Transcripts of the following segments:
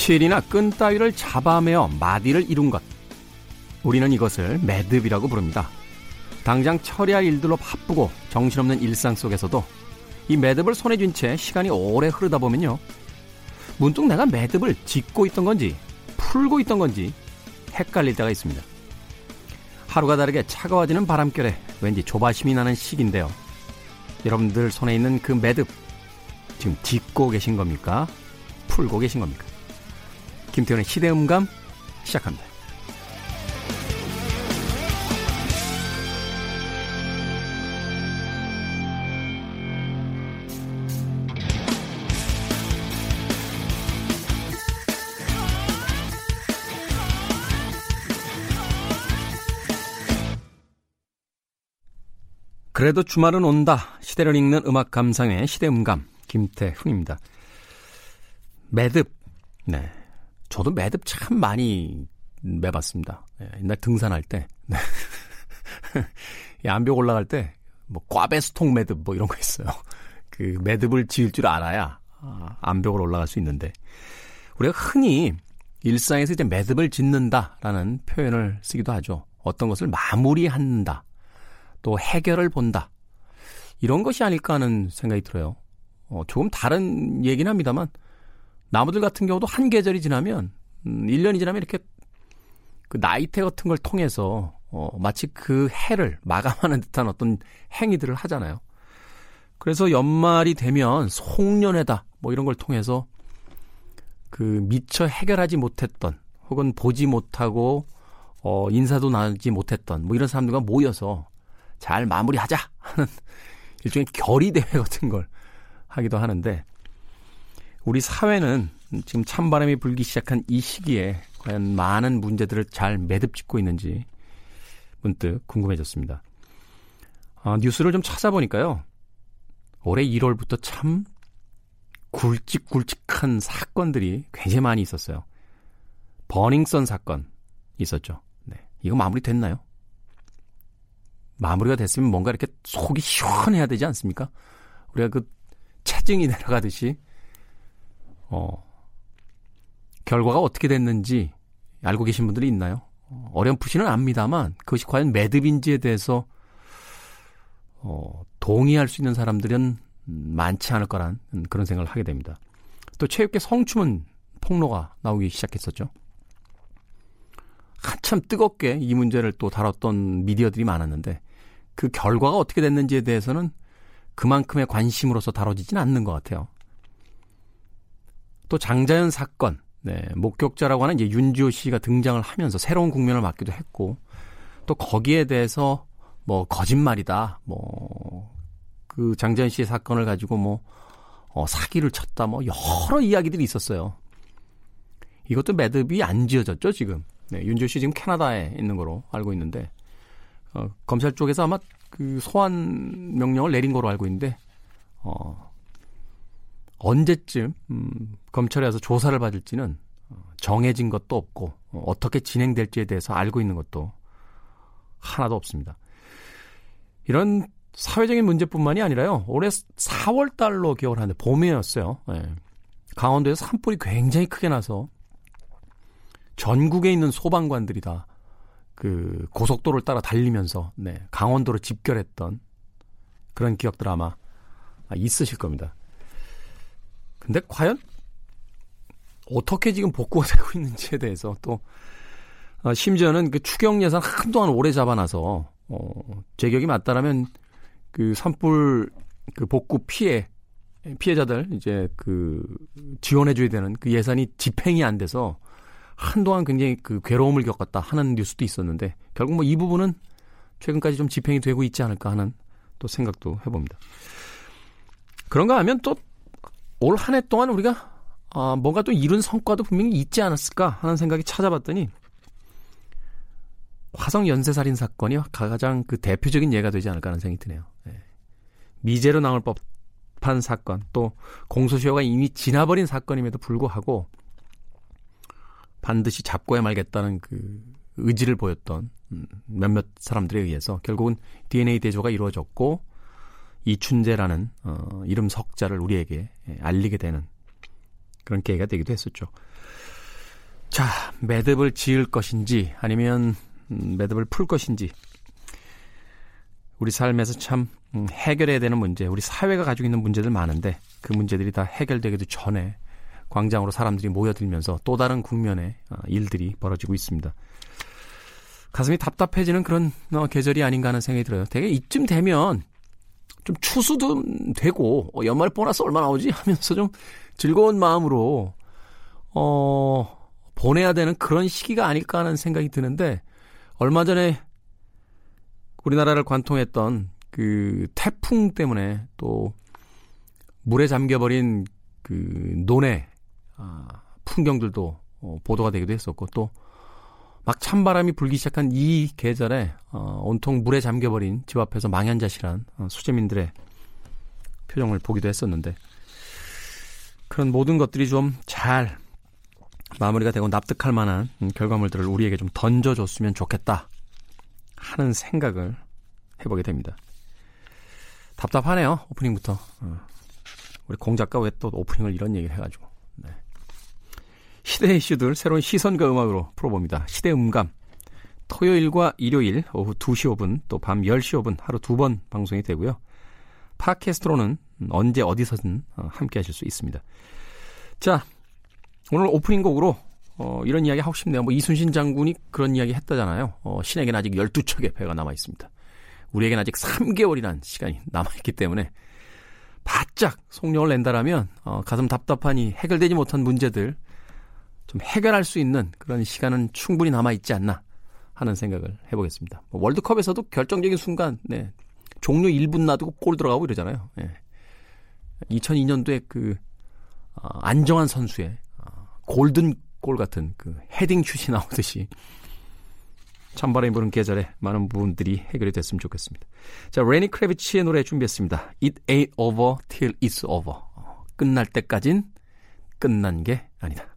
실이나 끈 따위를 잡아매어 마디를 이룬 것. 우리는 이것을 매듭이라고 부릅니다. 당장 처리할 일들로 바쁘고 정신없는 일상 속에서도 이 매듭을 손에 쥔 채 시간이 오래 흐르다 보면요. 문득 내가 매듭을 짚고 있던 건지 풀고 있던 건지 헷갈릴 때가 있습니다. 하루가 다르게 차가워지는 바람결에 왠지 조바심이 나는 시기인데요. 여러분들 손에 있는 그 매듭 지금 짚고 계신 겁니까? 풀고 계신 겁니까? 김태훈의 시대음감 시작합니다. 그래도 주말은 온다. 시대를 읽는 음악 감상의 시대음감 김태훈입니다. 매듭. 네. 저도 매듭 참 많이 매봤습니다. 네, 옛날 등산할 때. 네. 암벽 올라갈 때, 뭐, 꽈배수통 매듭 뭐 이런 거 있어요. 그 매듭을 지을 줄 알아야 아, 암벽을 올라갈 수 있는데, 우리가 흔히 일상에서 이제 매듭을 짓는다라는 표현을 쓰기도 하죠. 어떤 것을 마무리한다. 또 해결을 본다. 이런 것이 아닐까 하는 생각이 들어요. 어, 조금 다른 얘기는 합니다만 나무들 같은 경우도 한 계절이 지나면 음, 1년이 지나면 이렇게 그 나이테 같은 걸 통해서 어, 마치 그 해를 마감하는 듯한 어떤 행위들을 하잖아요. 그래서 연말이 되면 송년회다 뭐 이런 걸 통해서 그 미처 해결하지 못했던 혹은 보지 못하고 어, 인사도 나지 못했던 뭐 이런 사람들과 모여서 잘 마무리하자 하는 일종의 결의 대회 같은 걸 하기도 하는데 우리 사회는 지금 찬바람이 불기 시작한 이 시기에 과연 많은 문제들을 잘 매듭 짓고 있는지 문득 궁금해졌습니다. 아, 뉴스를 좀 찾아보니까요. 올해 1월부터 참 굵직굵직한 사건들이 굉장히 많이 있었어요. 버닝썬 사건 있었죠. 네. 이거 마무리 됐나요? 마무리가 됐으면 뭔가 이렇게 속이 시원해야 되지 않습니까? 우리가 그 체증이 내려가듯이 어 결과가 어떻게 됐는지 알고 계신 분들이 있나요? 어, 어렴풋이는 압니다만 그것이 과연 매듭인지에 대해서 어, 동의할 수 있는 사람들은 많지 않을 거란 그런 생각을 하게 됩니다. 또 체육계 성추문 폭로가 나오기 시작했었죠. 한참 뜨겁게 이 문제를 또 다뤘던 미디어들이 많았는데 그 결과가 어떻게 됐는지에 대해서는 그만큼의 관심으로서 다뤄지지는 않는 것 같아요. 또 장자연 사건, 네, 목격자라고 하는 이제 윤지호 씨가 등장을 하면서 새로운 국면을 맞기도 했고, 또 거기에 대해서 뭐 거짓말이다, 뭐 그 장자연 씨의 사건을 가지고 뭐 어, 사기를 쳤다, 뭐 여러 이야기들이 있었어요. 이것도 매듭이 안 지어졌죠 지금. 네, 윤지호 씨 지금 캐나다에 있는 거로 알고 있는데 어, 검찰 쪽에서 아마 그 소환 명령을 내린 거로 알고 있는데 어, 언제쯤 음, 검찰에 와서 조사를 받을지는 어, 정해진 것도 없고 어, 어떻게 진행될지에 대해서 알고 있는 것도 하나도 없습니다. 이런 사회적인 문제뿐만이 아니라요. 올해 4월 달로 기억을 하는데 봄이었어요. 네. 강원도에서 산불이 굉장히 크게 나서 전국에 있는 소방관들이 다 그 고속도로를 따라 달리면서 네, 강원도로 집결했던 그런 기억들 아마 있으실 겁니다. 근데 과연 어떻게 지금 복구가 되고 있는지에 대해서 또 어, 심지어는 그 추경 예산 한동안 오래 잡아놔서 어, 제 기억이 맞다라면 그 산불 그 복구 피해 피해자들 이제 그 지원해줘야 되는 그 예산이 집행이 안 돼서 한동안 굉장히 그 괴로움을 겪었다 하는 뉴스도 있었는데 결국 뭐 이 부분은 최근까지 좀 집행이 되고 있지 않을까 하는 또 생각도 해봅니다. 그런가 하면 또 올 한 해 동안 우리가 아, 뭔가 또 이룬 성과도 분명히 있지 않았을까 하는 생각이 찾아봤더니 화성 연쇄살인 사건이 가장 그 대표적인 예가 되지 않을까 하는 생각이 드네요. 네. 미제로 나올 법한 사건 또 공소시효가 이미 지나버린 사건임에도 불구하고 반드시 잡고야 말겠다는 그 의지를 보였던 음, 몇몇 사람들에 의해서 결국은 DNA 대조가 이루어졌고 이춘재라는 어, 이름 석자를 우리에게 예, 알리게 되는 그런 계기가 되기도 했었죠. 자, 매듭을 지을 것인지 아니면 음, 매듭을 풀 것인지 우리 삶에서 참 음, 해결해야 되는 문제, 우리 사회가 가지고 있는 문제들 많은데 그 문제들이 다 해결되기도 전에 광장으로 사람들이 모여들면서 또 다른 국면의 어, 일들이 벌어지고 있습니다. 가슴이 답답해지는 그런 어, 계절이 아닌가 하는 생각이 들어요. 되게 이쯤 되면 좀 추수도 되고 어, 연말 보너스 얼마 나오지? 하면서 좀 즐거운 마음으로 어 보내야 되는 그런 시기가 아닐까 하는 생각이 드는데 얼마 전에 우리나라를 관통했던 그 태풍 때문에 또 물에 잠겨버린 그 논의 아, 풍경들도 어, 보도가 되기도 했었고 또 막 찬바람이 불기 시작한 이 계절에 어, 온통 물에 잠겨버린 집 앞에서 망연자실한 어, 수재민들의 표정을 보기도 했었는데 그런 모든 것들이 좀 잘 마무리가 되고 납득할 만한 결과물들을 우리에게 좀 던져줬으면 좋겠다 하는 생각을 해보게 됩니다. 답답하네요 오프닝부터 어. 우리 공 작가 왜 또 오프닝을 이런 얘기를 해가지고 네. 시대 이슈들 새로운 시선과 음악으로 풀어봅니다. 시대 음감 토요일과 일요일 오후 2시 5분 또 밤 10시 5분 하루 두 번 방송이 되고요. 팟캐스트로는 언제 어디서든 어, 함께 하실 수 있습니다. 자, 오늘 오프닝 곡으로 어, 이런 이야기 하고 싶네요. 뭐 이순신 장군이 그런 이야기 했다잖아요. 어, 신에게는 아직 12척의 배가 남아 있습니다. 우리에게는 아직 3개월이란 시간이 남아 있기 때문에 바짝 속력을 낸다라면 어, 가슴 답답하니 해결되지 못한 문제들 좀 해결할 수 있는 그런 시간은 충분히 남아 있지 않나 하는 생각을 해보겠습니다. 뭐 월드컵에서도 결정적인 순간 네, 종료 1분 놔두고 골 들어가고 이러잖아요. 예. 2002년도에 그 어, 안정환 선수의 어, 골든 골 같은 그 헤딩 슛이 나오듯이 찬바람이 부는 계절에 많은 부분들이 해결이 됐으면 좋겠습니다. 자, 레니 크레비치의 노래 준비했습니다. It ain't over till it's over. 어, 끝날 때까진 끝난 게 아니다.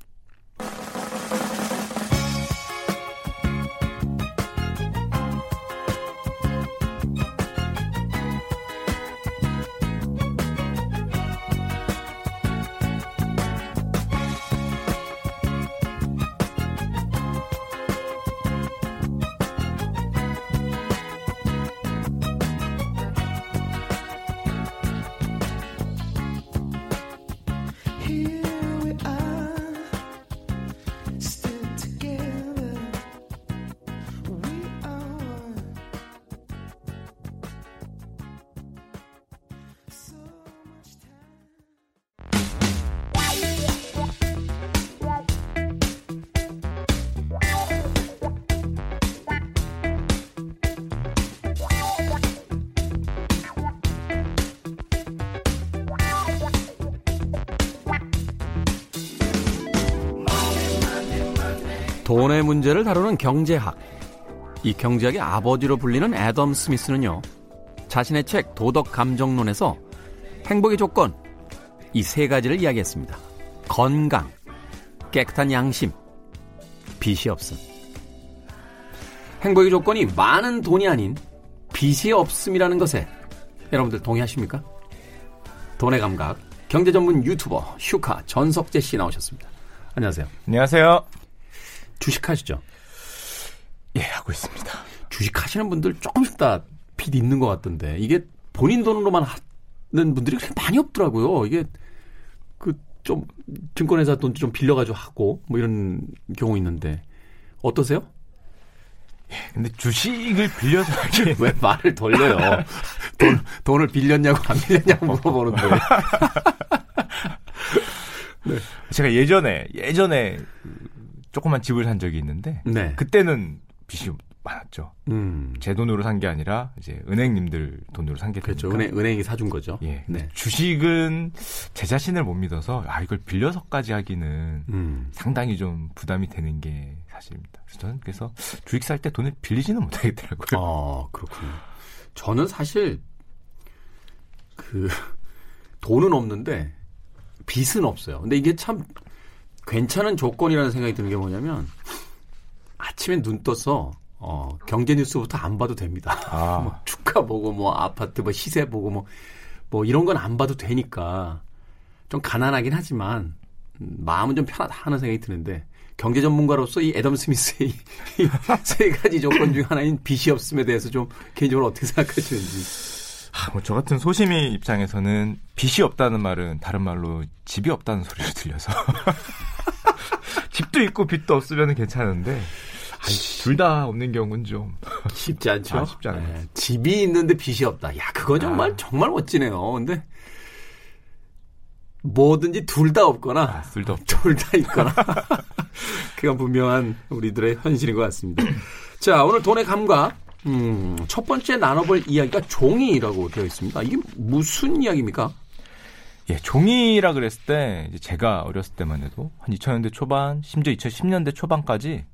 돈의 문제를 다루는 경제학. 이 경제학의 아버지로 불리는 애덤 스미스는요, 자신의 책 도덕 감정론에서 행복의 조건, 이 세 가지를 이야기했습니다. 건강, 깨끗한 양심, 빚이 없음. 행복의 조건이 많은 돈이 아닌 빚이 없음이라는 것에 여러분들 동의하십니까? 돈의 감각, 경제 전문 유튜버 슈카 전석재 씨 나오셨습니다. 안녕하세요. 안녕하세요. 주식하시죠? 예, 하고 있습니다. 주식하시는 분들 조금씩 다빚 있는 것 같던데 이게 본인 돈으로만 하는 분들이 그렇게 많이 없더라고요. 이게 그 좀 증권회사 돈 좀 빌려가지고 하고 뭐 이런 경우 있는데 어떠세요? 예, 근데 주식을 빌려서 하기 왜 말을 돌려요? 돈, 돈을 빌렸냐고 안 빌렸냐고 물어보는데. 네. 제가 예전에 예전에 조그만 집을 산 적이 있는데 네. 그때는 빚이 많았죠. 음. 제 돈으로 산 게 아니라 이제 은행님들 돈으로 산게 그렇죠. 은행, 은행이 사준 거죠. 예. 네. 주식은 제 자신을 못 믿어서 아 이걸 빌려서까지 하기는 음. 상당히 좀 부담이 되는 게 사실입니다. 그래서 저는 그래서 주식 살 때 돈을 빌리지는 못하겠더라고요. 아 그렇군요. 저는 사실 그 돈은 없는데 빚은 없어요. 근데 이게 참 괜찮은 조건이라는 생각이 드는 게 뭐냐면 아침에 눈 떠서 어, 경제 뉴스부터 안 봐도 됩니다. 아. 뭐 주가 보고 뭐 아파트 뭐 시세 보고 뭐뭐 뭐 이런 건 안 봐도 되니까 좀 가난하긴 하지만 음, 마음은 좀 편하다 하는 생각이 드는데 경제 전문가로서 이 애덤 스미스의 이 세 가지 조건 중 하나인 빚이 없음에 대해서 좀 개인적으로 어떻게 생각하시는지. 아, 뭐 저 같은 소심이 입장에서는 빚이 없다는 말은 다른 말로 집이 없다는 소리로 들려서 집도 있고 빚도 없으면 괜찮은데 둘 다 없는 경우는 좀 쉽지 않죠. 아, 쉽지 않아요. 네, 집이 있는데 빚이 없다. 야, 그거 정말 아. 정말 멋지네요. 근데 뭐든지 둘 다 없거나 아, 둘다 둘 다 있거나 그건 분명한 우리들의 현실인 것 같습니다. 자, 오늘 돈의 감각 음, 첫 번째 나눠볼 이야기가 종이라고 되어 있습니다. 이게 무슨 이야기입니까? 예, 종이라 그랬을 때 이제 제가 어렸을 때만 해도 한 2000년대 초반, 심지어 2010년대 초반까지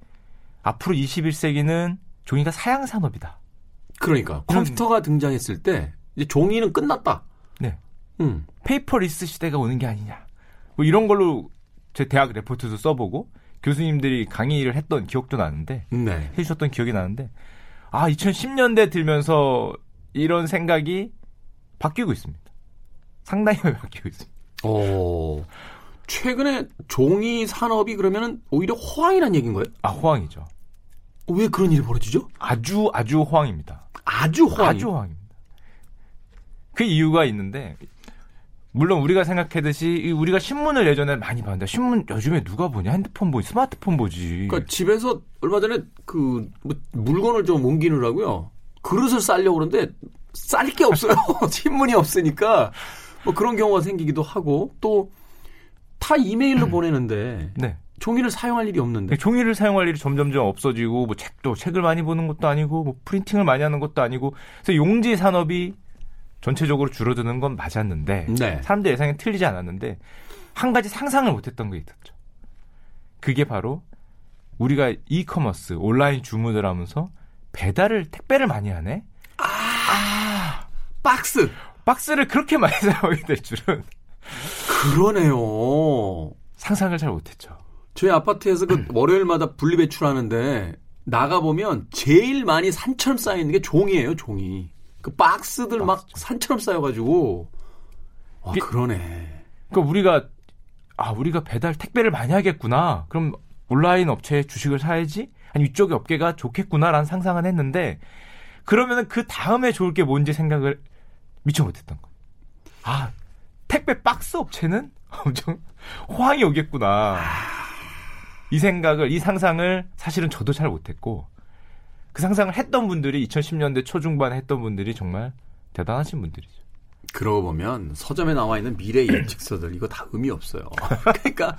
앞으로 21세기는 종이가 사양 산업이다. 그러니까 컴퓨터가 등장했을 때 이제 종이는 끝났다. 네. 음. paperless 시대가 오는 게 아니냐. 뭐 이런 걸로 제 대학 레포트도 써보고 교수님들이 강의를 했던 기억도 나는데 네. 해주셨던 기억이 나는데 아 2010년대 들면서 이런 생각이 바뀌고 있습니다. 상당히 바뀌고 있습니다. 오. 최근에 종이 산업이 그러면은 오히려 호황이란 얘기인 거예요? 아 호황이죠. 왜 그런 일이 벌어지죠? 아주 아주 호황입니다. 아주 호황. 아주 호황입니다. 그 이유가 있는데 물론 우리가 생각하듯이 우리가 신문을 예전에 많이 봤는데 신문 요즘에 누가 보냐 핸드폰 보지 스마트폰 보지. 그러니까 집에서 얼마 전에 그뭐 물건을 좀 옮기느라고요 그릇을 싸려고 그러는데 쌀 게 없어요 신문이 없으니까 뭐 그런 경우가 생기기도 하고 또 다 이메일로 음. 보내는데 네. 종이를 사용할 일이 없는데. 네, 종이를 사용할 일이 점점점 없어지고 뭐 책도 책을 많이 보는 것도 아니고 뭐 프린팅을 많이 하는 것도 아니고 그래서 용지 산업이 전체적으로 줄어드는 건 맞았는데 네. 사람들 예상이 틀리지 않았는데 한 가지 상상을 못했던 게 있었죠. 그게 바로 우리가 이커머스 온라인 주문을 하면서 배달을 택배를 많이 하네. 아, 아 박스 박스를 그렇게 많이 사용하게 될 줄은 그러네요. 상상을 잘 못했죠. 저희 아파트에서 그 월요일마다 분리배출하는데 나가 보면 제일 많이 산처럼 쌓여 있는 게 종이에요, 종이. 그 박스들 박스. 막 산처럼 쌓여가지고. 아, 그러네. 그러니까 우리가 아 우리가 배달 택배를 많이 하겠구나. 그럼 온라인 업체에 주식을 사야지. 아니 이쪽의 업계가 좋겠구나라는 상상은 했는데 그러면은 그 다음에 좋을 게 뭔지 생각을 미처 못했던 거. 아 택배 박스 업체는 엄청 호황이 오겠구나. 이 생각을 이 상상을 사실은 저도 잘 못했고 그 상상을 했던 분들이 2010년대 초중반에 했던 분들이 정말 대단하신 분들이죠. 그러고 보면 서점에 나와 있는 미래 예측서들 이거 다 의미 없어요. 그러니까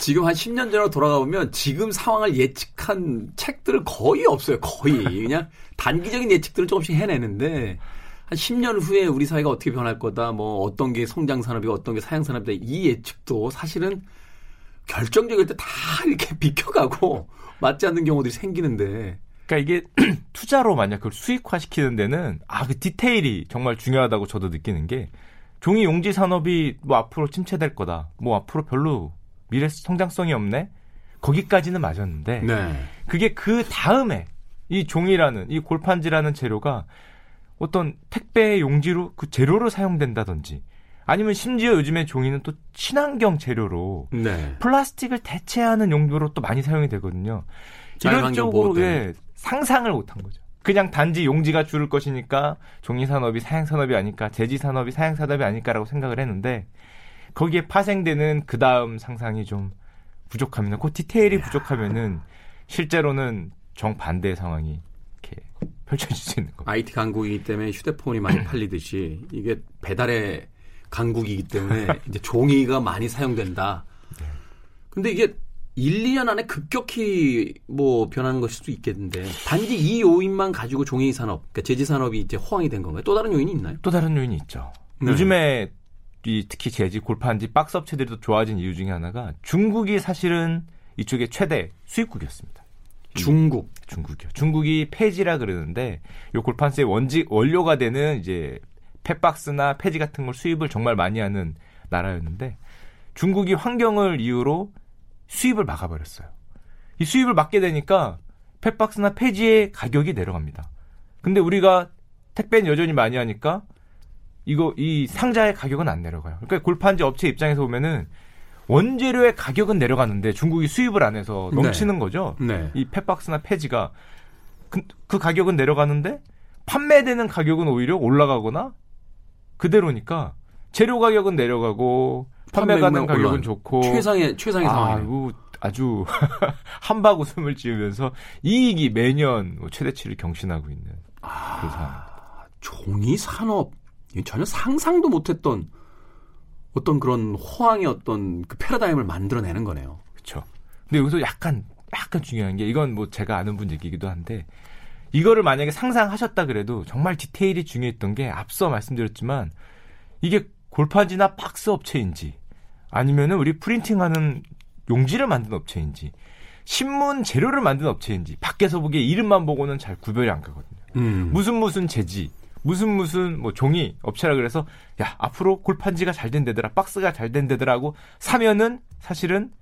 지금 한 10년 전으로 돌아가 보면 지금 상황을 예측한 책들 거의 없어요. 거의 그냥 단기적인 예측들을 조금씩 해내는데 한 10년 후에 우리 사회가 어떻게 변할 거다, 뭐 어떤 게 성장 산업이고 어떤 게 사양 산업이다 이 예측도 사실은 결정적일 때 다 이렇게 비켜가고 맞지 않는 경우들이 생기는데 그러니까 이게 투자로 만약 그걸 수익화 시키는 데는 아 그 디테일이 정말 중요하다고 저도 느끼는 게 종이 용지 산업이 뭐 앞으로 침체될 거다. 뭐 앞으로 별로 미래 성장성이 없네. 거기까지는 맞았는데 네. 그게 그 다음에 이 종이라는 이 골판지라는 재료가 어떤 택배 용지로 그 재료로 사용된다든지 아니면 심지어 요즘에 종이는 또 친환경 재료로 네. 플라스틱을 대체하는 용도로 또 많이 사용이 되거든요. 이런 쪽으로 예, 상상을 못한 거죠. 그냥 단지 용지가 줄을 것이니까 종이 산업이 사양 산업이 아닐까, 제지 산업이 사양 산업이 아닐까라고 생각을 했는데 거기에 파생되는 그 다음 상상이 좀 부족하면, 그 디테일이 부족하면은 실제로는 정반대의 상황이 이렇게 펼쳐질 수 있는 거. IT 강국이기 때문에 휴대폰이 많이 팔리듯이 이게 배달의 강국이기 때문에 이제 종이가 많이 사용된다. 네. 근데 이게 1, 2년 안에 급격히 뭐 변하는 것일 수도 있겠는데 단지 이 요인만 가지고 종이 산업, 그러니까 제지 산업이 이제 호황이 된 건가요? 또 다른 요인이 있나요? 또 다른 요인이 있죠. 네. 요즘에 이 특히 제지, 골판지, 박스 업체들이 더 좋아진 이유 중에 하나가 중국이 사실은 이쪽에 최대 수입국이었습니다. 중국. 중국이요. 중국이 폐지라 그러는데 요 골판지의 원지 원료가 되는 이제 펫박스나 폐지 같은 걸 수입을 정말 많이 하는 나라였는데 중국이 환경을 이유로 수입을 막아버렸어요. 이 수입을 막게 되니까 펫박스나 폐지의 가격이 내려갑니다. 근데 우리가 택배는 여전히 많이 하니까 이거 이 상자의 가격은 안 내려가요. 그러니까 골판지 업체 입장에서 보면은 원재료의 가격은 내려가는데 중국이 수입을 안 해서 넘치는 네. 거죠. 네. 이 펫박스나 폐지가 그, 그 가격은 내려가는데 판매되는 가격은 오히려 올라가거나 그대로니까 재료 가격은 내려가고 판매 가는 가격은 올라가는 좋고 최상의 최상의 상황이네요. 아이고 아주 한박 웃음을 지으면서 이익이 매년 뭐 최대치를 경신하고 있는 아. 그런 상황입니다. 종이 산업 전혀 상상도 못했던 어떤 그런 호황의 어떤 그 패러다임을 만들어내는 거네요. 그렇죠. 근데 여기서 약간 약간 중요한 게 이건 뭐 제가 아는 분 얘기기도 한데 이거를 만약에 상상하셨다 그래도 정말 디테일이 중요했던 게 앞서 말씀드렸지만 이게 골판지나 박스 업체인지 아니면은 우리 printing하는 용지를 만든 업체인지 신문 재료를 만든 업체인지 밖에서 보기에 이름만 보고는 잘 구별이 안 가거든요. 음. 무슨 무슨 제지 무슨 무슨 뭐 종이 업체라 그래서 야 앞으로 골판지가 잘 된대더라 박스가 잘 된대더라고 사면은 사실은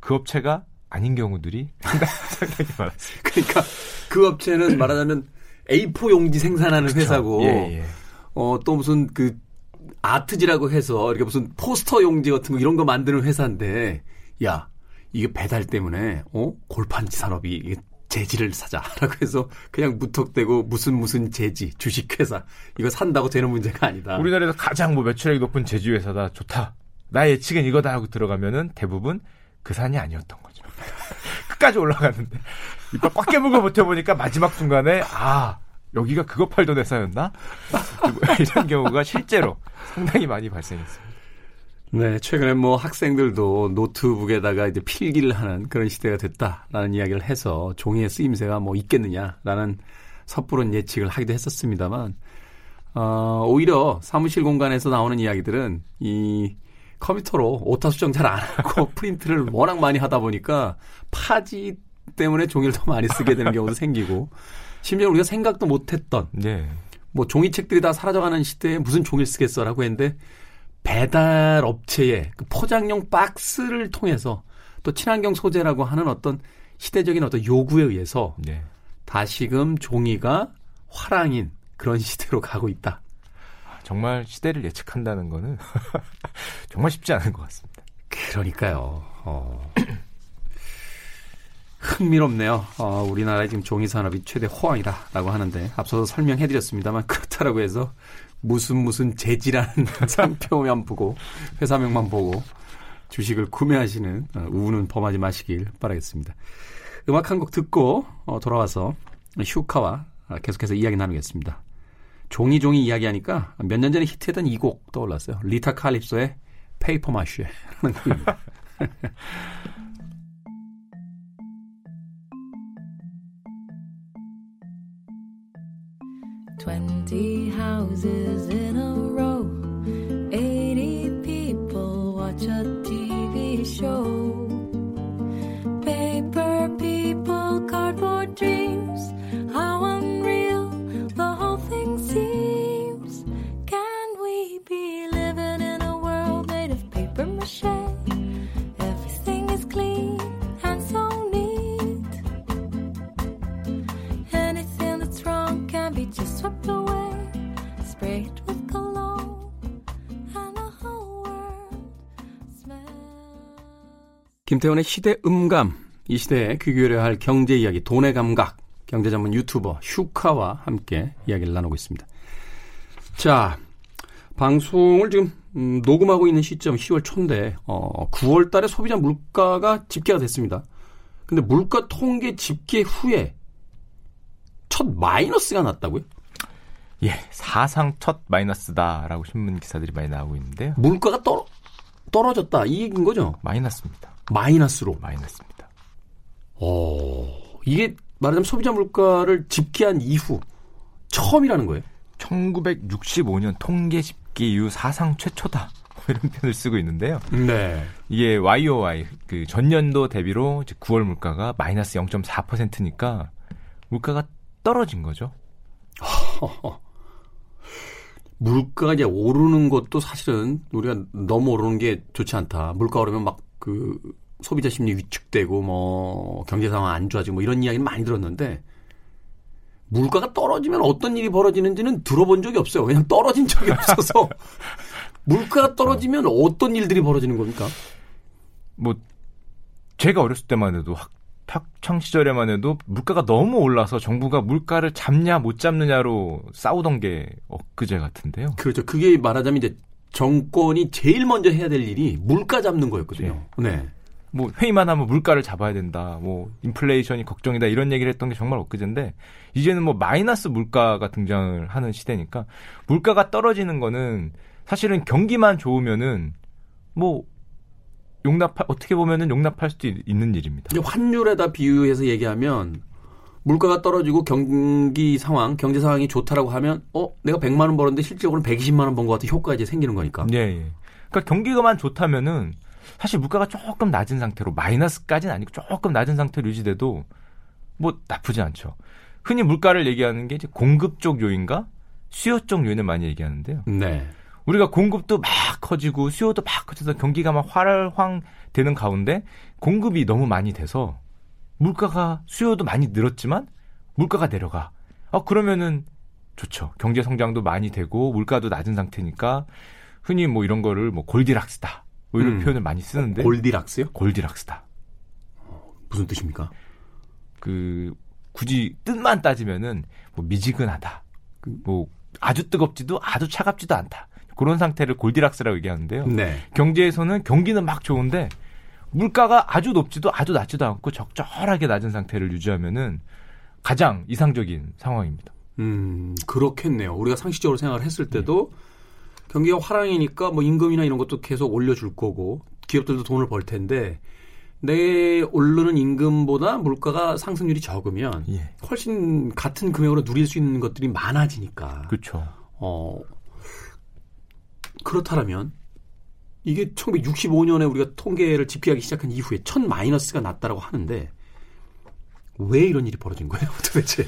그 업체가 아닌 경우들이 상당히 많았어요. 그러니까 그 업체는 말하자면 A4 용지 생산하는 회사고 예, 예. 어또 무슨 그 아트지라고 해서 이렇게 무슨 포스터 용지 같은 거 이런 거 만드는 회사인데 야 이게 배달 때문에 어 골판지 산업이 재지를 사자라고 해서 그냥 무턱대고 무슨 무슨 재지 주식회사 이거 산다고 되는 문제가 아니다. 우리나라에서 가장 뭐 매출액이 높은 제주 회사다 좋다. 나의 예측은 이거다 하고 들어가면은 대부분 그 산이 아니었던 거죠. 끝까지 올라갔는데 이빨 꽉 깨물고 버텨보니까 마지막 순간에 아 여기가 그거 팔던 회사였나? 이런 경우가 실제로 상당히 많이 발생했습니다. 네, 최근에 뭐 학생들도 노트북에다가 이제 필기를 하는 그런 시대가 됐다라는 이야기를 해서 종이의 쓰임새가 뭐 있겠느냐라는 섣부른 예측을 하기도 했었습니다만, 어, 오히려 사무실 공간에서 나오는 이야기들은 이 컴퓨터로 오타 수정 잘 안 하고 프린트를 워낙 많이 하다 보니까 파지 때문에 종이를 더 많이 쓰게 되는 경우도 생기고, 심지어 우리가 생각도 못했던 네. 뭐 종이책들이 다 사라져가는 시대에 무슨 종이를 쓰겠어라고 했는데 배달 업체의 그 포장용 박스를 통해서 또 친환경 소재라고 하는 어떤 시대적인 어떤 요구에 의해서 네. 다시금 종이가 화랑인 그런 시대로 가고 있다. 정말 시대를 예측한다는 거는 정말 쉽지 않은 것 같습니다. 그러니까요. 어. 흥미롭네요. 어, 우리나라의 지금 종이 산업이 최대 호황이다라고 하는데 앞서서 설명해드렸습니다만 그렇다라고 해서 무슨 무슨 재질하는 상표만 보고 회사명만 보고 주식을 구매하시는 어, 우는 범하지 마시길 바라겠습니다. 음악 한 곡 듣고 어, 돌아와서 슈카와 계속해서 이야기 나누겠습니다. 종이 종이 이야기하니까 몇 년 전에 히트했던 이 곡 떠올랐어요. 리타 칼립소의 Paper Mache라는 곡입니다. Twenty houses in a row, eighty people watch a TV show. 김태훈의 시대 음감, 이 시대에 귀 기울여야 할 경제 이야기, 돈의 감각, 경제 전문 유튜버 슈카와 함께 이야기를 나누고 있습니다. 자, 방송을 지금 음, 녹음하고 있는 시점 10월 초인데 어, 9월 달에 소비자 물가가 집계가 됐습니다. 근데 물가 통계 집계 후에 첫 마이너스가 났다고요? 예, 사상 첫 마이너스다라고 신문 기사들이 많이 나오고 있는데요. 물가가 떨어, 떨어졌다 이 얘기인 거죠? 마이너스입니다. 마이너스로. 마이너스입니다. 오, 이게 말하자면 소비자 물가를 집계한 이후 처음이라는 거예요. 1965년 통계 집계 이후 사상 최초다. 뭐 이런 표현을 쓰고 있는데요. 네. 이게 YOY 그 전년도 대비로 이제 9월 물가가 마이너스 0.4%니까 물가가 떨어진 거죠. 물가가 이제 오르는 것도 사실은 우리가 너무 오르는 게 좋지 않다. 물가 오르면 막 그 소비자 심리 위축되고 뭐 경제 상황 안 좋아지고 뭐 이런 이야기는 많이 들었는데 물가가 떨어지면 어떤 일이 벌어지는지는 들어본 적이 없어요. 그냥 떨어진 적이 없어서 물가가 떨어지면 어떤 일들이 벌어지는 겁니까? 뭐 제가 어렸을 때만 해도 학 학창 시절에만 해도 물가가 너무 올라서 정부가 물가를 잡냐 못 잡느냐로 싸우던 게 엊그제 같은데요. 그렇죠. 그게 말하자면 이제 정권이 제일 먼저 해야 될 일이 물가 잡는 거였거든요. 네. 뭐 회의만 하면 물가를 잡아야 된다. 뭐 인플레이션이 걱정이다. 이런 얘기를 했던 게 정말 엊그제인데 이제는 뭐 마이너스 물가가 등장을 하는 시대니까 물가가 떨어지는 거는 사실은 경기만 좋으면은 뭐 용납 어떻게 보면은 용납할 수도 있- 있는 일입니다. 환율에다 비유해서 얘기하면 물가가 떨어지고 경기 상황, 경제 상황이 좋다라고 하면 어, 내가 100만 원 벌었는데 실질적으로 120만 원 번 것 같은 효과가 이제 생기는 거니까. 예, 예. 그러니까 경기가만 좋다면은 사실 물가가 조금 낮은 상태로 마이너스까지는 아니고 조금 낮은 상태로 유지돼도 뭐 나쁘지 않죠. 흔히 물가를 얘기하는 게 이제 공급 쪽 요인과 수요 쪽 요인을 많이 얘기하는데요. 네. 우리가 공급도 막 커지고 수요도 막 커져서 경기가 막 활황 되는 가운데 공급이 너무 많이 돼서 물가가 수요도 많이 늘었지만 물가가 내려가. 아 그러면은 좋죠. 경제 성장도 많이 되고 물가도 낮은 상태니까 흔히 뭐 이런 거를 뭐 골디락스다. 뭐 이런 음. 표현을 많이 쓰는데 골디락스요? 골디락스다. 무슨 뜻입니까? 그 굳이 뜻만 따지면은 뭐 미지근하다. 뭐 아주 뜨겁지도 아주 차갑지도 않다. 그런 상태를 골디락스라고 얘기하는데요. 네. 경제에서는 경기는 막 좋은데 물가가 아주 높지도 아주 낮지도 않고 적절하게 낮은 상태를 유지하면은 가장 이상적인 상황입니다. 음, 그렇겠네요. 우리가 상식적으로 생각을 했을 때도 경기가 화랑이니까 뭐 임금이나 이런 것도 계속 올려줄 거고 기업들도 돈을 벌 텐데 내 오르는 임금보다 물가가 상승률이 적으면 예. 훨씬 같은 금액으로 누릴 수 있는 것들이 많아지니까. 그렇죠. 어, 그렇다면 이게 1965년에 우리가 통계를 집계하기 시작한 이후에 첫 마이너스가 났다라고 하는데 왜 이런 일이 벌어진 거예요, 도대체?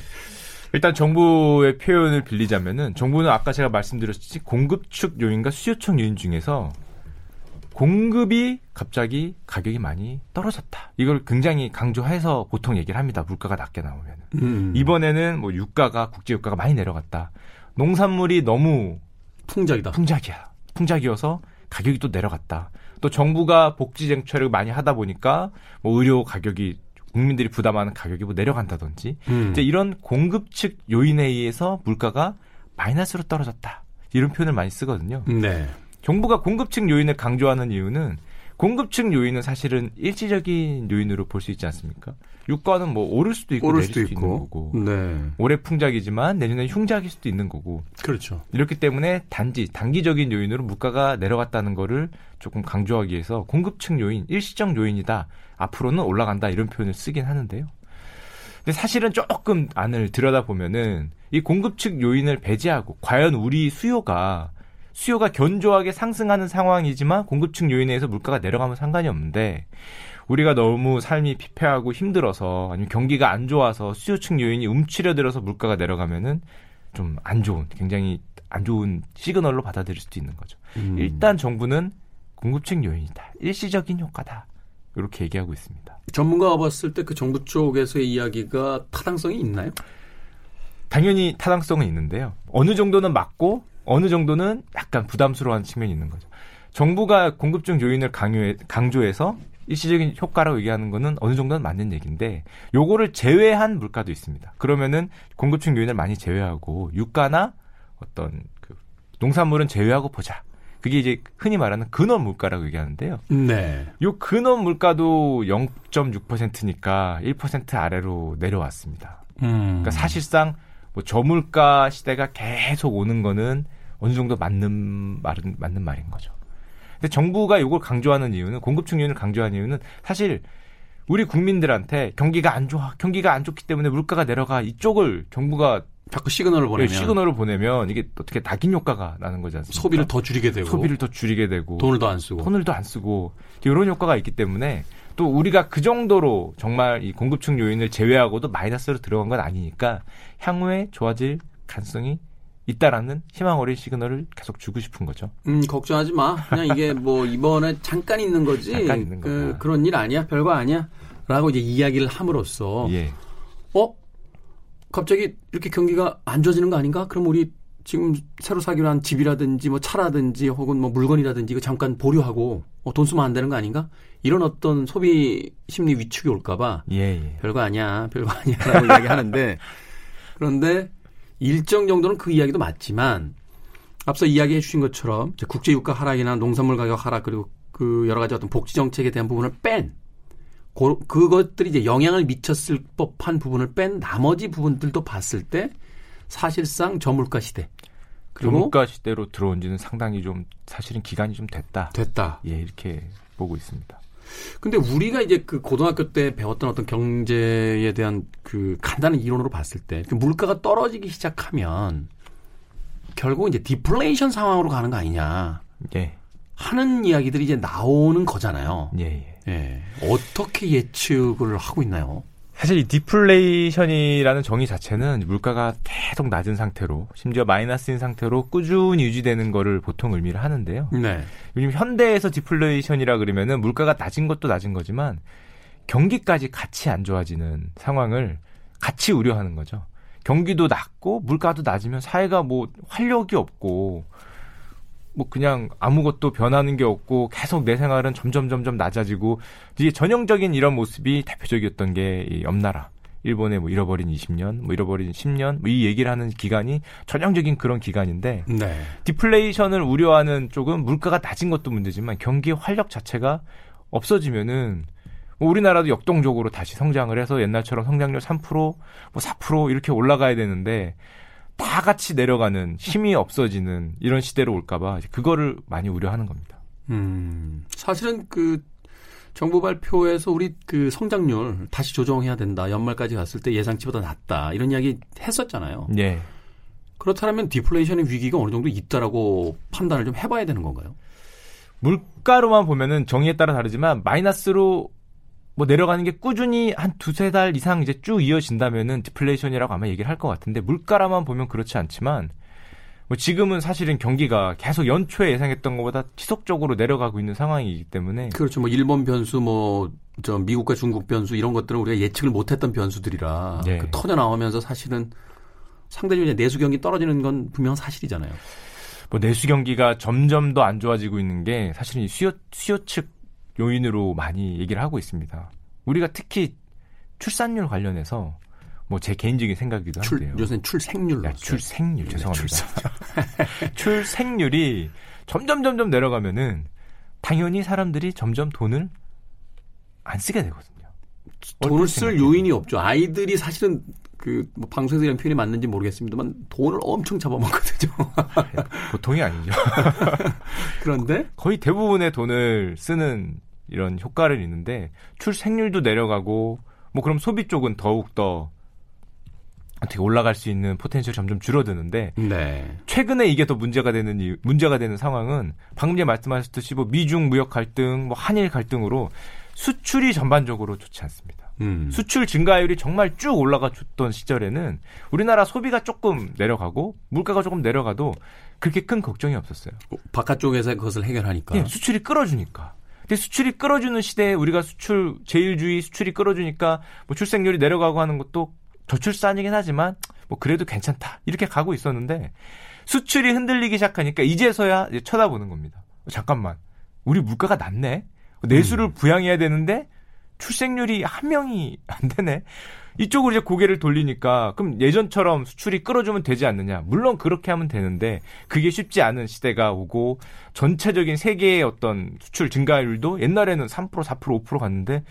일단 정부의 표현을 빌리자면은 정부는 아까 제가 말씀드렸듯이 공급 측 요인과 수요 측 요인 중에서 공급이 갑자기 가격이 많이 떨어졌다. 이걸 굉장히 강조해서 보통 얘기를 합니다. 물가가 낮게 나오면. 음, 이번에는 뭐 유가가 국제 유가가 많이 내려갔다. 농산물이 너무 풍작이다. 풍작이야. 풍작이어서 가격이 또 내려갔다. 또 정부가 복지 정책을 많이 하다 보니까 뭐 의료 가격이 국민들이 부담하는 가격이 뭐 내려간다든지 음. 이제 이런 공급 측 요인에 의해서 물가가 마이너스로 떨어졌다. 이런 표현을 많이 쓰거든요. 네. 정부가 공급 측 요인을 강조하는 이유는 공급 측 요인은 사실은 일시적인 요인으로 볼 수 있지 않습니까? 유가는 뭐 오를 수도 있고 오를 내릴 수도 수도 있는 있고. 거고 네. 올해 풍작이지만 내년에 흉작일 수도 있는 거고 그렇죠. 이렇기 때문에 단지 단기적인 요인으로 물가가 내려갔다는 거를 조금 강조하기 위해서 공급층 요인, 일시적 요인이다. 앞으로는 올라간다 이런 표현을 쓰긴 하는데요. 근데 사실은 조금 안을 들여다보면은 이 공급 측 요인을 배제하고 과연 우리 수요가 수요가 견조하게 상승하는 상황이지만 공급층 요인에 의해서 물가가 내려가면 상관이 없는데 우리가 너무 삶이 피폐하고 힘들어서 아니면 경기가 안 좋아서 수요층 요인이 움츠려들어서 물가가 내려가면은 좀 안 좋은 굉장히 안 좋은 시그널로 받아들일 수도 있는 거죠. 음. 일단 정부는 공급층 요인이다. 일시적인 효과다. 이렇게 얘기하고 있습니다. 전문가가 봤을 때 그 정부 쪽에서의 이야기가 타당성이 있나요? 당연히 타당성은 있는데요. 어느 정도는 맞고 어느 정도는 약간 부담스러워하는 측면이 있는 거죠. 정부가 공급증 요인을 강요해, 강조해서 일시적인 효과라고 얘기하는 거는 어느 정도는 맞는 얘기인데 요거를 제외한 물가도 있습니다. 그러면은 공급증 요인을 많이 제외하고 유가나 어떤 그 농산물은 제외하고 보자. 그게 이제 흔히 말하는 근원 물가라고 얘기하는데요. 네. 요 근원 물가도 0.6%니까 1% 아래로 내려왔습니다. 음. 그러니까 사실상 뭐 저물가 시대가 계속 오는 거는 어느 정도 맞는 말은 맞는 말인 거죠. 근데 정부가 이걸 강조하는 이유는 공급층 요인을 강조하는 이유는 사실 우리 국민들한테 경기가 안 좋아, 경기가 안 좋기 때문에 물가가 내려가 이쪽을 정부가 자꾸 시그널을 보내면. 시그널을 보내면 이게 어떻게 낙인 효과가 나는 거지 않습니까? 소비를 더 줄이게 되고. 소비를 더 줄이게 되고. 돈을 더 안 쓰고. 돈을 더 안 쓰고. 이런 효과가 있기 때문에 또 우리가 그 정도로 정말 이 공급층 요인을 제외하고도 마이너스로 들어간 건 아니니까 향후에 좋아질 가능성이 있다라는 희망 어린 시그널을 계속 주고 싶은 거죠. 음, 걱정하지 마. 그냥 이게 뭐 이번에 잠깐 있는 거지. 잠깐 있는 그. 그런 일 아니야. 별거 아니야. 라고 이제 이야기를 함으로써 예. 어? 갑자기 이렇게 경기가 안 좋아지는 거 아닌가? 그럼 우리 지금 새로 사기로 한 집이라든지 뭐 차라든지 혹은 뭐 물건이라든지 이거 잠깐 보류하고 어, 돈 쓰면 안 되는 거 아닌가? 이런 어떤 소비 심리 위축이 올까봐 예, 예. 별거 아니야, 별거 아니야라고 이야기하는데 그런데 일정 정도는 그 이야기도 맞지만 앞서 이야기해 주신 것처럼 국제 유가 하락이나 농산물 가격 하락 그리고 그 여러 가지 어떤 복지 정책에 대한 부분을 뺀 고, 그것들이 이제 영향을 미쳤을 법한 부분을 뺀 나머지 부분들도 봤을 때 사실상 저물가 시대 그리고 저물가 시대로 들어온 지는 상당히 좀 사실은 기간이 좀 됐다. 됐다. 예, 이렇게 보고 있습니다. 근데 우리가 이제 그 고등학교 때 배웠던 어떤 경제에 대한 그 간단한 이론으로 봤을 때그 물가가 떨어지기 시작하면 결국 이제 디플레이션 상황으로 가는 거 아니냐 예, 하는 이야기들이 이제 나오는 거잖아요. 예, 예. 예. 어떻게 예측을 하고 있나요? 사실 이 디플레이션이라는 정의 자체는 물가가 계속 낮은 상태로 심지어 마이너스인 상태로 꾸준히 유지되는 거를 보통 의미를 하는데요. 네. 요즘 현대에서 디플레이션이라 그러면은 물가가 낮은 것도 낮은 거지만 경기까지 같이 안 좋아지는 상황을 같이 우려하는 거죠. 경기도 낮고 물가도 낮으면 사회가 뭐 활력이 없고 뭐 그냥 아무것도 변하는 게 없고 계속 내 생활은 점점 점점 낮아지고 이게 전형적인 이런 모습이 대표적이었던 게 이 옆나라 일본의 뭐 잃어버린 20년, 뭐 잃어버린 10년 뭐 이 얘기를 하는 기간이 전형적인 그런 기간인데 네. 디플레이션을 우려하는 쪽은 물가가 낮은 것도 문제지만 경기 활력 자체가 없어지면은 뭐 우리나라도 역동적으로 다시 성장을 해서 옛날처럼 성장률 3%, 뭐 4% 이렇게 올라가야 되는데 다 같이 내려가는 힘이 없어지는 이런 시대로 올까봐 그거를 많이 우려하는 겁니다. 음. 사실은 그 정부 발표에서 우리 그 성장률 다시 조정해야 된다. 연말까지 갔을 때 예상치보다 낮다. 이런 이야기 했었잖아요. 예. 그렇다면 디플레이션의 위기가 어느 정도 있다라고 판단을 좀 해봐야 되는 건가요? 물가로만 보면은 정의에 따라 다르지만 마이너스로 뭐 내려가는 게 꾸준히 한 두세 달 이상 이제 쭉 이어진다면은 디플레이션이라고 아마 얘기를 할 것 같은데 물가로만 보면 그렇지 않지만 뭐 지금은 사실은 경기가 계속 연초에 예상했던 것보다 지속적으로 내려가고 있는 상황이기 때문에 그렇죠. 뭐 일본 변수, 뭐 저 미국과 중국 변수 이런 것들은 우리가 예측을 못했던 변수들이라 네. 그 터져 나오면서 사실은 상대적으로 내수 경기 떨어지는 건 분명 사실이잖아요. 뭐 내수 경기가 점점 더 안 좋아지고 있는 게 사실은 이 수요 수요 측 요인으로 많이 얘기를 하고 있습니다. 우리가 특히 출산율 관련해서 뭐 제 개인적인 생각이기도 출, 한데요. 요새는 출생률. 야, 출생률 네, 죄송합니다. 출생. 출생률 이 점점 점점 내려가면은 당연히 사람들이 점점 돈을 안 쓰게 되거든요. 돈을 쓸. 요인이 없죠. 아이들이 사실은 그 뭐 방송에서 이런 표현이 맞는지 모르겠습니다만 돈을 엄청 잡아먹거든요. 보통이 아니죠. 그런데 거의 대부분의 돈을 쓰는 이런 효과를 있는데 출생률도 내려가고 뭐 그럼 소비 쪽은 더욱 더 어떻게 올라갈 수 있는 포텐셜이 점점 줄어드는데 네. 최근에 이게 더 문제가 되는 이유, 문제가 되는 상황은 방금 전에 말씀하셨듯이 뭐 미중 무역 갈등, 뭐 한일 갈등으로 수출이 전반적으로 좋지 않습니다. 음. 수출 증가율이 정말 쭉 올라가 줬던 시절에는 우리나라 소비가 조금 내려가고 물가가 조금 내려가도 그렇게 큰 걱정이 없었어요. 바깥쪽에서 그것을 해결하니까. 예, 수출이 끌어주니까. 근데 수출이 끌어주는 시대에 우리가 수출 제일주의 수출이 끌어주니까 뭐 출생률이 내려가고 하는 것도 저출산이긴 하지만 뭐 그래도 괜찮다 이렇게 가고 있었는데 수출이 흔들리기 시작하니까 이제서야 이제 쳐다보는 겁니다. 잠깐만, 우리 물가가 낮네. 내수를 부양해야 되는데 출생률이 한 명이 안 되네. 이쪽으로 이제 고개를 돌리니까 그럼 예전처럼 수출이 끌어주면 되지 않느냐? 물론 그렇게 하면 되는데 그게 쉽지 않은 시대가 오고 전체적인 세계의 어떤 수출 증가율도 옛날에는 3% 4% 5% 갔는데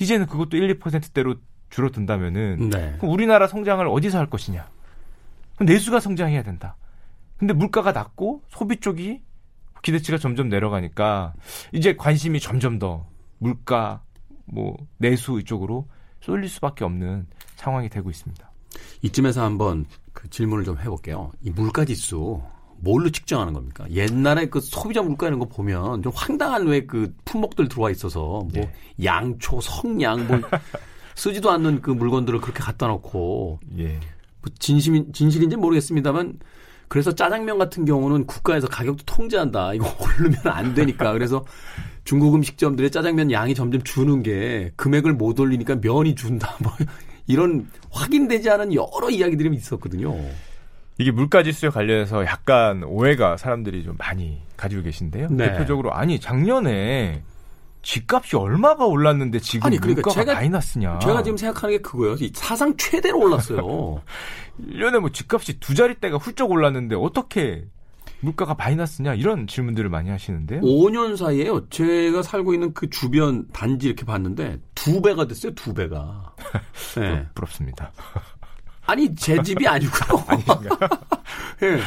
이제는 그것도 1, 2%대로 줄어든다면은 네. 그럼 우리나라 성장을 어디서 할 것이냐? 그럼 내수가 성장해야 된다. 근데 물가가 낮고 소비 쪽이 기대치가 점점 내려가니까 이제 관심이 점점 더 물가, 뭐 내수 이쪽으로 쏠릴 수밖에 없는 상황이 되고 있습니다. 이쯤에서 한번 그 질문을 좀 해볼게요. 이 물가 지수 뭘로 측정하는 겁니까? 옛날에 그 소비자 물가 이런 거 보면 좀 황당한 왜 그 품목들 들어와 있어서 뭐 네. 양초, 성냥 뭐 쓰지도 않는 그 물건들을 그렇게 갖다 놓고 예. 뭐 진심 진실인지 모르겠습니다만 그래서 짜장면 같은 경우는 국가에서 가격도 통제한다. 이거 오르면 안 되니까. 그래서 중국 음식점들의 짜장면 양이 점점 주는 게 금액을 못 올리니까 면이 준다. 뭐 이런 확인되지 않은 여러 이야기들이 있었거든요. 이게 물가 지수에 관련해서 약간 오해가 사람들이 좀 많이 가지고 계신데요. 네. 대표적으로 아니 작년에 집값이 얼마가 올랐는데 지금 아니, 그러니까 물가가 제가- 마이너스냐. 제가 지금 생각하는 게 그거예요. 이 사상 최대로 올랐어요. 1년에 뭐 집값이 두 자릿대가 훌쩍 올랐는데 어떻게 물가가 마이너스냐 이런 질문들을 많이 하시는데요. 5년 사이에요. 제가 살고 있는 그 주변 단지 이렇게 봤는데 두 배가 됐어요. 두 배가. 네. 부럽습니다. 아니 제 집이 아니고요. 예.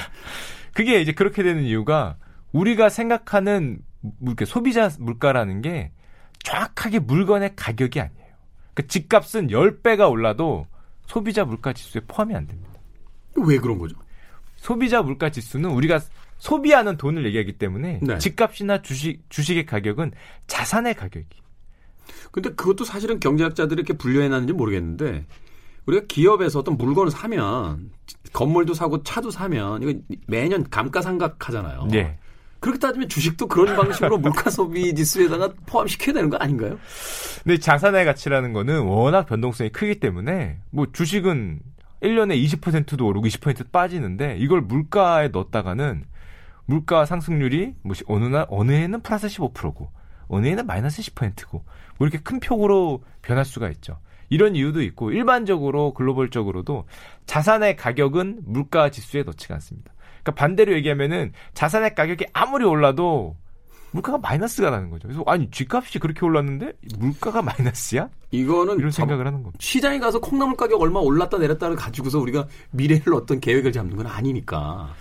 그게 이제 그렇게 되는 이유가 우리가 생각하는 물- 이렇게 소비자 물가라는 게 정확하게 물건의 가격이 아니에요. 그 집값은 10배가 올라도 소비자 물가 지수에 포함이 안 됩니다. 왜 그런 거죠? 소비자 물가 지수는 우리가 소비하는 돈을 얘기하기 때문에 네. 집값이나 주식 주식의 가격은 자산의 가격이. 근데 그것도 사실은 경제학자들이 이렇게 분류해 놨는지 모르겠는데 우리가 기업에서 어떤 물건을 사면 건물도 사고 차도 사면 이거 매년 감가상각 하잖아요. 네. 그렇게 따지면 주식도 그런 방식으로 물가 소비 지수에다가 포함시켜야 되는 거 아닌가요? 근데 자산의 가치라는 거는 워낙 변동성이 크기 때문에 뭐 주식은 1년에 20%도 오르고 20%도 빠지는데 이걸 물가에 넣었다가는 물가 상승률이 뭐 시- 어느 날 어느 해는 플러스 15%고 어느 해는 마이너스 10%고 뭐 이렇게 큰 폭으로 변할 수가 있죠. 이런 이유도 있고 일반적으로 글로벌적으로도 자산의 가격은 물가 지수에 넣지가 않습니다. 그러니까 반대로 얘기하면은 자산의 가격이 아무리 올라도 물가가 마이너스가 나는 거죠. 그래서 아니 쥐값이 그렇게 올랐는데 물가가 마이너스야? 이거는 이런 참- 생각을 하는 겁니다. 시장에 가서 콩나물 가격 얼마 올랐다 내렸다를 가지고서 우리가 미래를 어떤 계획을 잡는 건 아니니까.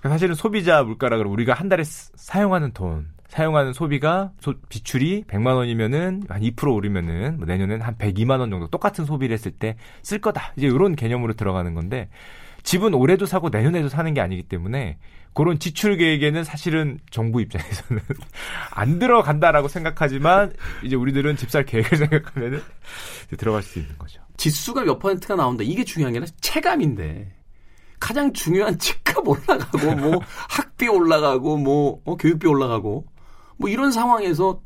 그러니까 사실은 소비자 물가라 그러면 우리가 한 달에 스- 사용하는 돈, 사용하는 소비가 소- 비출이 100만 원이면은 한 2% 오르면은 뭐 내년에는 한 102만 원 정도 똑같은 소비를 했을 때 쓸 거다. 이제 이런 개념으로 들어가는 건데 집은 올해도 사고 내년에도 사는 게 아니기 때문에 그런 지출 계획에는 사실은 정부 입장에서는 안 들어간다라고 생각하지만 이제 우리들은 집살 계획을 생각하면은 들어갈 수 있는 거죠. 지수가 몇 퍼센트가 나온다. 이게 중요한 게 아니라 체감인데. 가장 중요한 집값 올라가고 뭐 학비 올라가고 뭐 어, 교육비 올라가고 뭐 이런 상황에서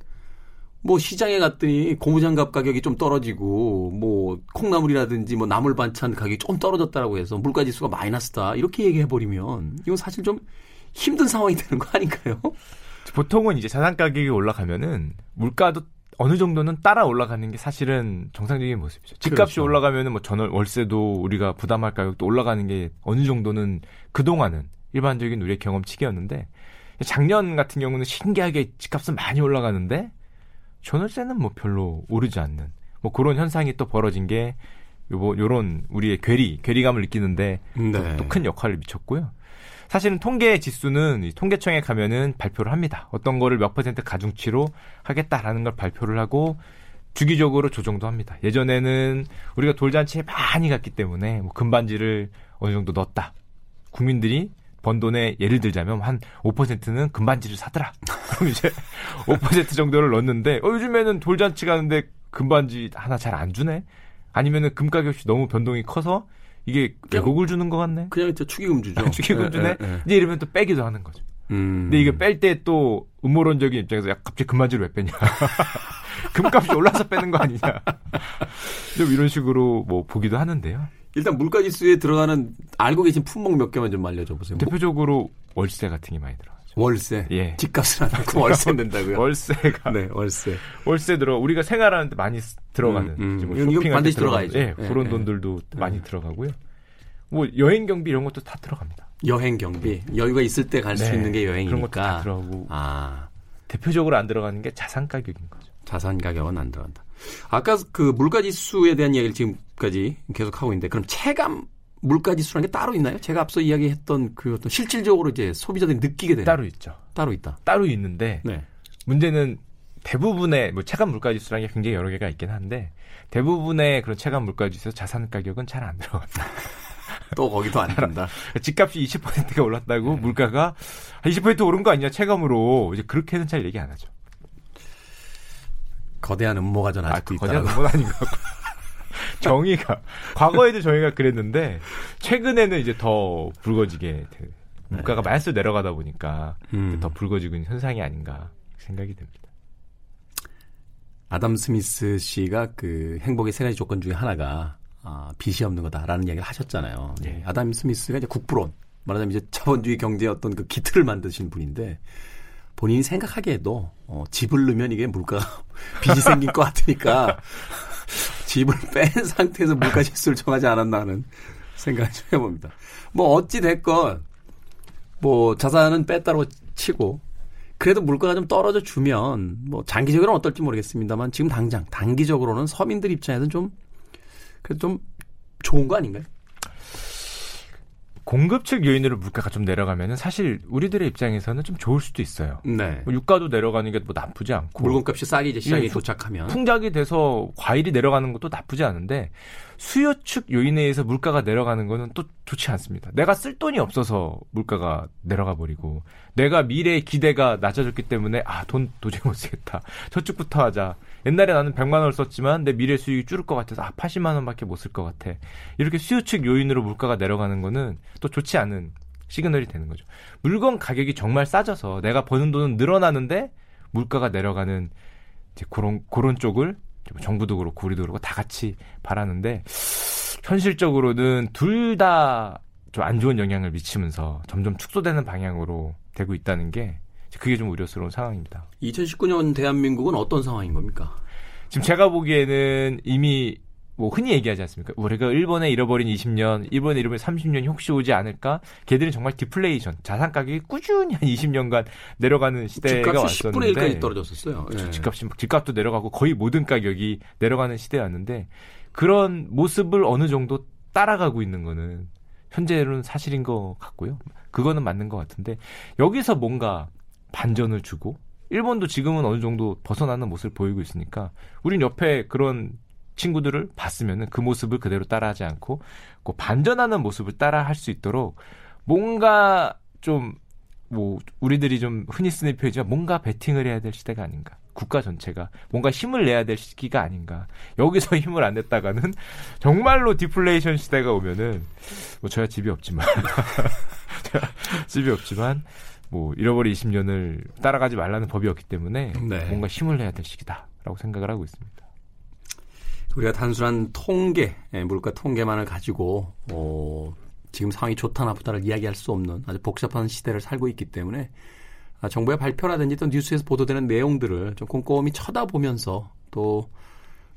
뭐 시장에 갔더니 고무장갑 가격이 좀 떨어지고 뭐 콩나물이라든지 뭐 나물 반찬 가격이 좀 떨어졌다라고 해서 물가 지수가 마이너스다 이렇게 얘기해 버리면 이건 사실 좀 힘든 상황이 되는 거 아닌가요? 보통은 이제 자산 가격이 올라가면은 물가도 어느 정도는 따라 올라가는 게 사실은 정상적인 모습이죠. 집값이 그렇죠. 올라가면은 뭐 전월 월세도 우리가 부담할 가격도 올라가는 게 어느 정도는 그동안은 일반적인 우리의 경험치기였는데 작년 같은 경우는 신기하게 집값은 많이 올라가는데 전월세는 뭐 별로 오르지 않는 뭐 그런 현상이 또 벌어진 게 요거 요런 우리의 괴리 괴리감을 느끼는데 네. 또큰 역할을 미쳤고요. 사실은 통계 지수는 이 통계청에 가면은 발표를 합니다. 어떤 거를 몇 퍼센트 가중치로 하겠다라는 걸 발표를 하고 주기적으로 조정도 합니다. 예전에는 우리가 돌잔치에 많이 갔기 때문에 뭐 금반지를 어느 정도 넣었다. 국민들이 번 돈에 예를 들자면 한 5%는 금반지를 사더라. 그럼 이제 5% 정도를 넣었는데 어, 요즘에는 돌잔치 가는데 금반지 하나 잘 안 주네. 아니면은 금 가격이 너무 변동이 커서 이게 왜곡을 주는 것 같네. 그냥 저 축의금 주죠. 축의금 주네. 예, 예, 예. 이제 이러면 또 빼기도 하는 거죠. 음. 근데 이게 뺄 때 또 음모론적인 입장에서 야, 갑자기 금반지를 왜 빼냐. 금값이 올라서 빼는 거 아니냐. 좀 이런 식으로 뭐 보기도 하는데요. 일단 물가 지수에 들어가는 알고 계신 품목 몇 개만 좀 알려줘 보세요. 뭐, 대표적으로 월세 같은 게 많이 들어가죠. 월세. 예. 집값을 안 하고 월세 낸다고요? 월세가 네, 월세. 월세 들어 우리가 생활하는데 많이 쓰- 들어가는 음, 음. 뭐때 반드시 들어가야죠. 예, 예, 그런 예. 돈들도 많이 들어가고요. 뭐 여행 경비 이런 것도 다 들어갑니다. 여행 경비. 여유가 있을 때 갈수 네, 있는 게 그런 것도 다 여행이니까. 들어가고 아, 대표적으로 안 들어가는 게 자산 가격인 거죠. 자산 가격은 안 들어간다. 아까 그 물가 지수에 대한 이야기를 지금까지 계속 하고 있는데 그럼 체감 물가 지수라는 게 따로 있나요? 제가 앞서 이야기했던 그 어떤 실질적으로 이제 소비자들이 느끼게 되는 따로 있죠. 따로 있다. 따로 있는데 네. 문제는 대부분의 뭐 체감 물가지수라는 게 굉장히 여러 개가 있긴 한데 대부분의 그런 체감 물가지수 자산 가격은 잘 안 들어갑니다. 또 거기도 안 된다. 집값이 20%가 올랐다고 물가가 20% 오른 거 아니냐 체감으로 이제 그렇게는 잘 얘기 안 하죠. 거대한 음모가 전 아, 아직도 그 있다. 거대한 건 아닌 것 같고. 정의가 과거에도 정의가 그랬는데 최근에는 이제 더 붉어지게 돼. 물가가 마이너스 내려가다 보니까 음. 더 붉어지고 있는 현상이 아닌가 생각이 됩니다. 아담 스미스 씨가 그 행복의 세 가지 조건 중에 하나가 아, 빚이 없는 거다라는 이야기를 하셨잖아요. 예. 아담 스미스가 이제 국부론 말하자면 이제 자본주의 경제의 어떤 그 기틀을 만드신 분인데 본인이 생각하기에도 어, 집을 넣으면 이게 물가가 빚이 생길 것 같으니까 집을 뺀 상태에서 물가 지수를 정하지 않았나 하는 생각을 좀 해봅니다. 뭐 어찌 됐건 뭐 자산은 뺐다고 치고 그래도 물가가 좀 떨어져 주면 뭐 장기적으로는 어떨지 모르겠습니다만 지금 당장 단기적으로는 서민들 입장에서는 좀 그래도 좀 좋은 거 아닌가요? 공급 측 요인으로 물가가 좀 내려가면은 사실 우리들의 입장에서는 좀 좋을 수도 있어요. 네. 뭐 유가도 내려가는 게 뭐 나쁘지 않고 물건값이 싸게 이제 시장에 예, 도착하면 풍작이 돼서 과일이 내려가는 것도 나쁘지 않은데 수요 측 요인에 의해서 물가가 내려가는 거는 또 좋지 않습니다. 내가 쓸 돈이 없어서 물가가 내려가 버리고 내가 미래의 기대가 낮아졌기 때문에 아 돈 도저히 못 쓰겠다. 저축부터 하자. 옛날에 나는 100만 원을 썼지만 내 미래 수익이 줄을 것 같아서 아 80만 원밖에 못 쓸 것 같아. 이렇게 수요 측 요인으로 물가가 내려가는 거는 또 좋지 않은 시그널이 되는 거죠. 물건 가격이 정말 싸져서 내가 버는 돈은 늘어나는데 물가가 내려가는 이제 그런 그런 쪽을 좀 정부도 그렇고 우리도 그렇고 다 같이 바라는데 현실적으로는 둘 다 좀 안 좋은 영향을 미치면서 점점 축소되는 방향으로 되고 있다는 게 그게 좀 우려스러운 상황입니다. 2019년 대한민국은 어떤 상황인 겁니까? 지금 제가 보기에는 이미 뭐 흔히 얘기하지 않습니까? 우리가 일본에 잃어버린 20년, 일본에 잃어버린 30년이 혹시 오지 않을까? 걔들은 정말 디플레이션, 자산 가격이 꾸준히 한 20년간 내려가는 시대가 집값이 10분의 1까지 왔었는데 떨어졌었어요. 예. 집값이 집값도 내려가고 거의 모든 가격이 내려가는 시대였는데 그런 모습을 어느 정도 따라가고 있는 거는 현재로는 사실인 것 같고요. 그거는 맞는 것 같은데 여기서 뭔가 반전을 주고 일본도 지금은 어느 정도 벗어나는 모습을 보이고 있으니까 우린 옆에 그런 친구들을 봤으면은 그 모습을 그대로 따라하지 않고 그 반전하는 모습을 따라할 수 있도록 뭔가 좀 뭐 우리들이 좀 흔히 쓰는 표현이지만 뭔가 베팅을 해야 될 시대가 아닌가. 국가 전체가 뭔가 힘을 내야 될 시기가 아닌가. 여기서 힘을 안 냈다가는 정말로 디플레이션 시대가 오면은 뭐 저야 집이 없지만 집이 없지만 뭐 잃어버린 20년을 따라가지 말라는 법이 없기 때문에 네. 뭔가 힘을 내야 될 시기다라고 생각을 하고 있습니다. 우리가 단순한 통계, 예, 물가 통계만을 가지고 어, 지금 상황이 좋다 나쁘다를 이야기할 수 없는 아주 복잡한 시대를 살고 있기 때문에 아, 정부의 발표라든지 또 뉴스에서 보도되는 내용들을 좀 꼼꼼히 쳐다보면서 또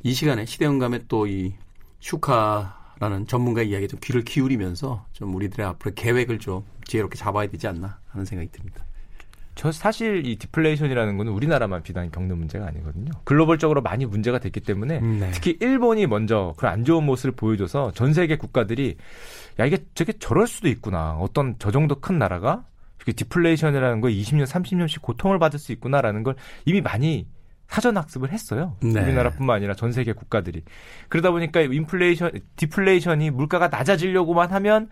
이 시간에 시대음감의 또 이 슈카라는 전문가 이야기에 좀 귀를 기울이면서 좀 우리들의 앞으로 계획을 좀 지혜롭게 잡아야 되지 않나 하는 생각이 듭니다. 저 사실 이 디플레이션이라는 거는 우리나라만 비단 겪는 문제가 아니거든요. 글로벌적으로 많이 문제가 됐기 때문에 네. 특히 일본이 먼저 그런 안 좋은 모습을 보여줘서 전 세계 국가들이 야 이게 저게 저럴 수도 있구나. 어떤 저 정도 큰 나라가 이렇게 디플레이션이라는 거 20년, 30년씩 고통을 받을 수 있구나라는 걸 이미 많이 사전 학습을 했어요. 네. 우리나라뿐만 아니라 전 세계 국가들이. 그러다 보니까 인플레이션, 디플레이션이 물가가 낮아지려고만 하면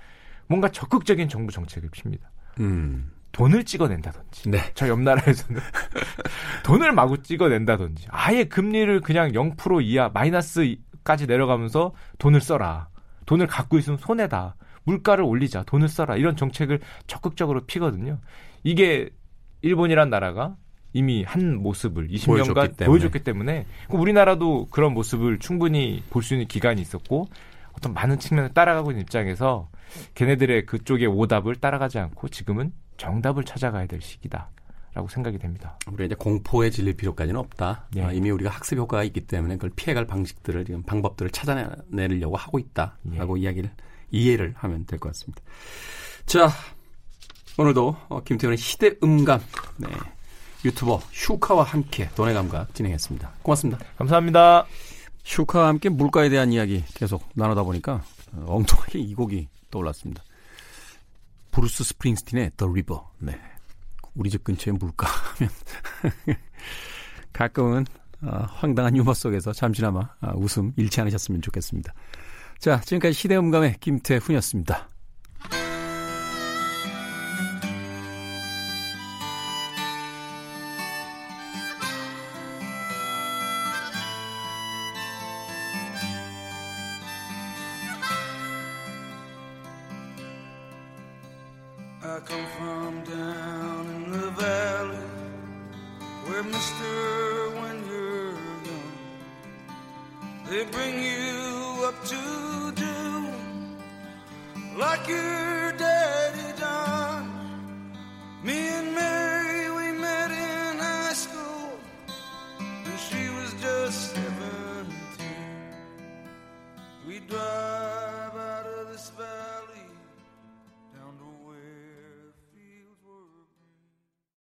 뭔가 적극적인 정부 정책을 핍니다. 음. 돈을 찍어낸다든지. 네. 저 옆 나라에서는 돈을 마구 찍어낸다든지. 아예 금리를 그냥 0% 이하 마이너스까지 내려가면서 돈을 써라. 돈을 갖고 있으면 손해다. 물가를 올리자. 돈을 써라. 이런 정책을 적극적으로 피거든요. 이게 일본이란 나라가 이미 한 모습을 20년간 보여줬기 보여줬기, 때문에. 때문에 그럼 우리나라도 그런 모습을 충분히 볼 수 있는 기간이 있었고 어떤 많은 측면을 따라가고 있는 입장에서 걔네들의 그쪽의 오답을 따라가지 않고 지금은 정답을 찾아가야 될 시기다 라고 생각이 됩니다. 우리가 이제 공포에 질릴 필요까지는 없다. 예. 아, 이미 우리가 학습 효과가 있기 때문에 그걸 피해갈 방식들을 지금 방법들을 찾아내려고 하고 있다라고 이야기를 이해를 하면 될 것 같습니다. 자, 오늘도 어, 김태훈의 시대 음감 네, 유튜버 슈카와 함께 돈의 감각 진행했습니다. 고맙습니다. 감사합니다. 슈카와 함께 물가에 대한 이야기 계속 나누다 보니까 어, 엉뚱하게 이 곡이 떠올랐습니다. 브루스 스프링스틴의 The River. 네. 우리 집 근처에 물가 하면 가끔은 어, 황당한 유머 속에서 잠시나마 아, 웃음 잃지 않으셨으면 좋겠습니다. 자, 지금까지 시대음감의 김태훈이었습니다.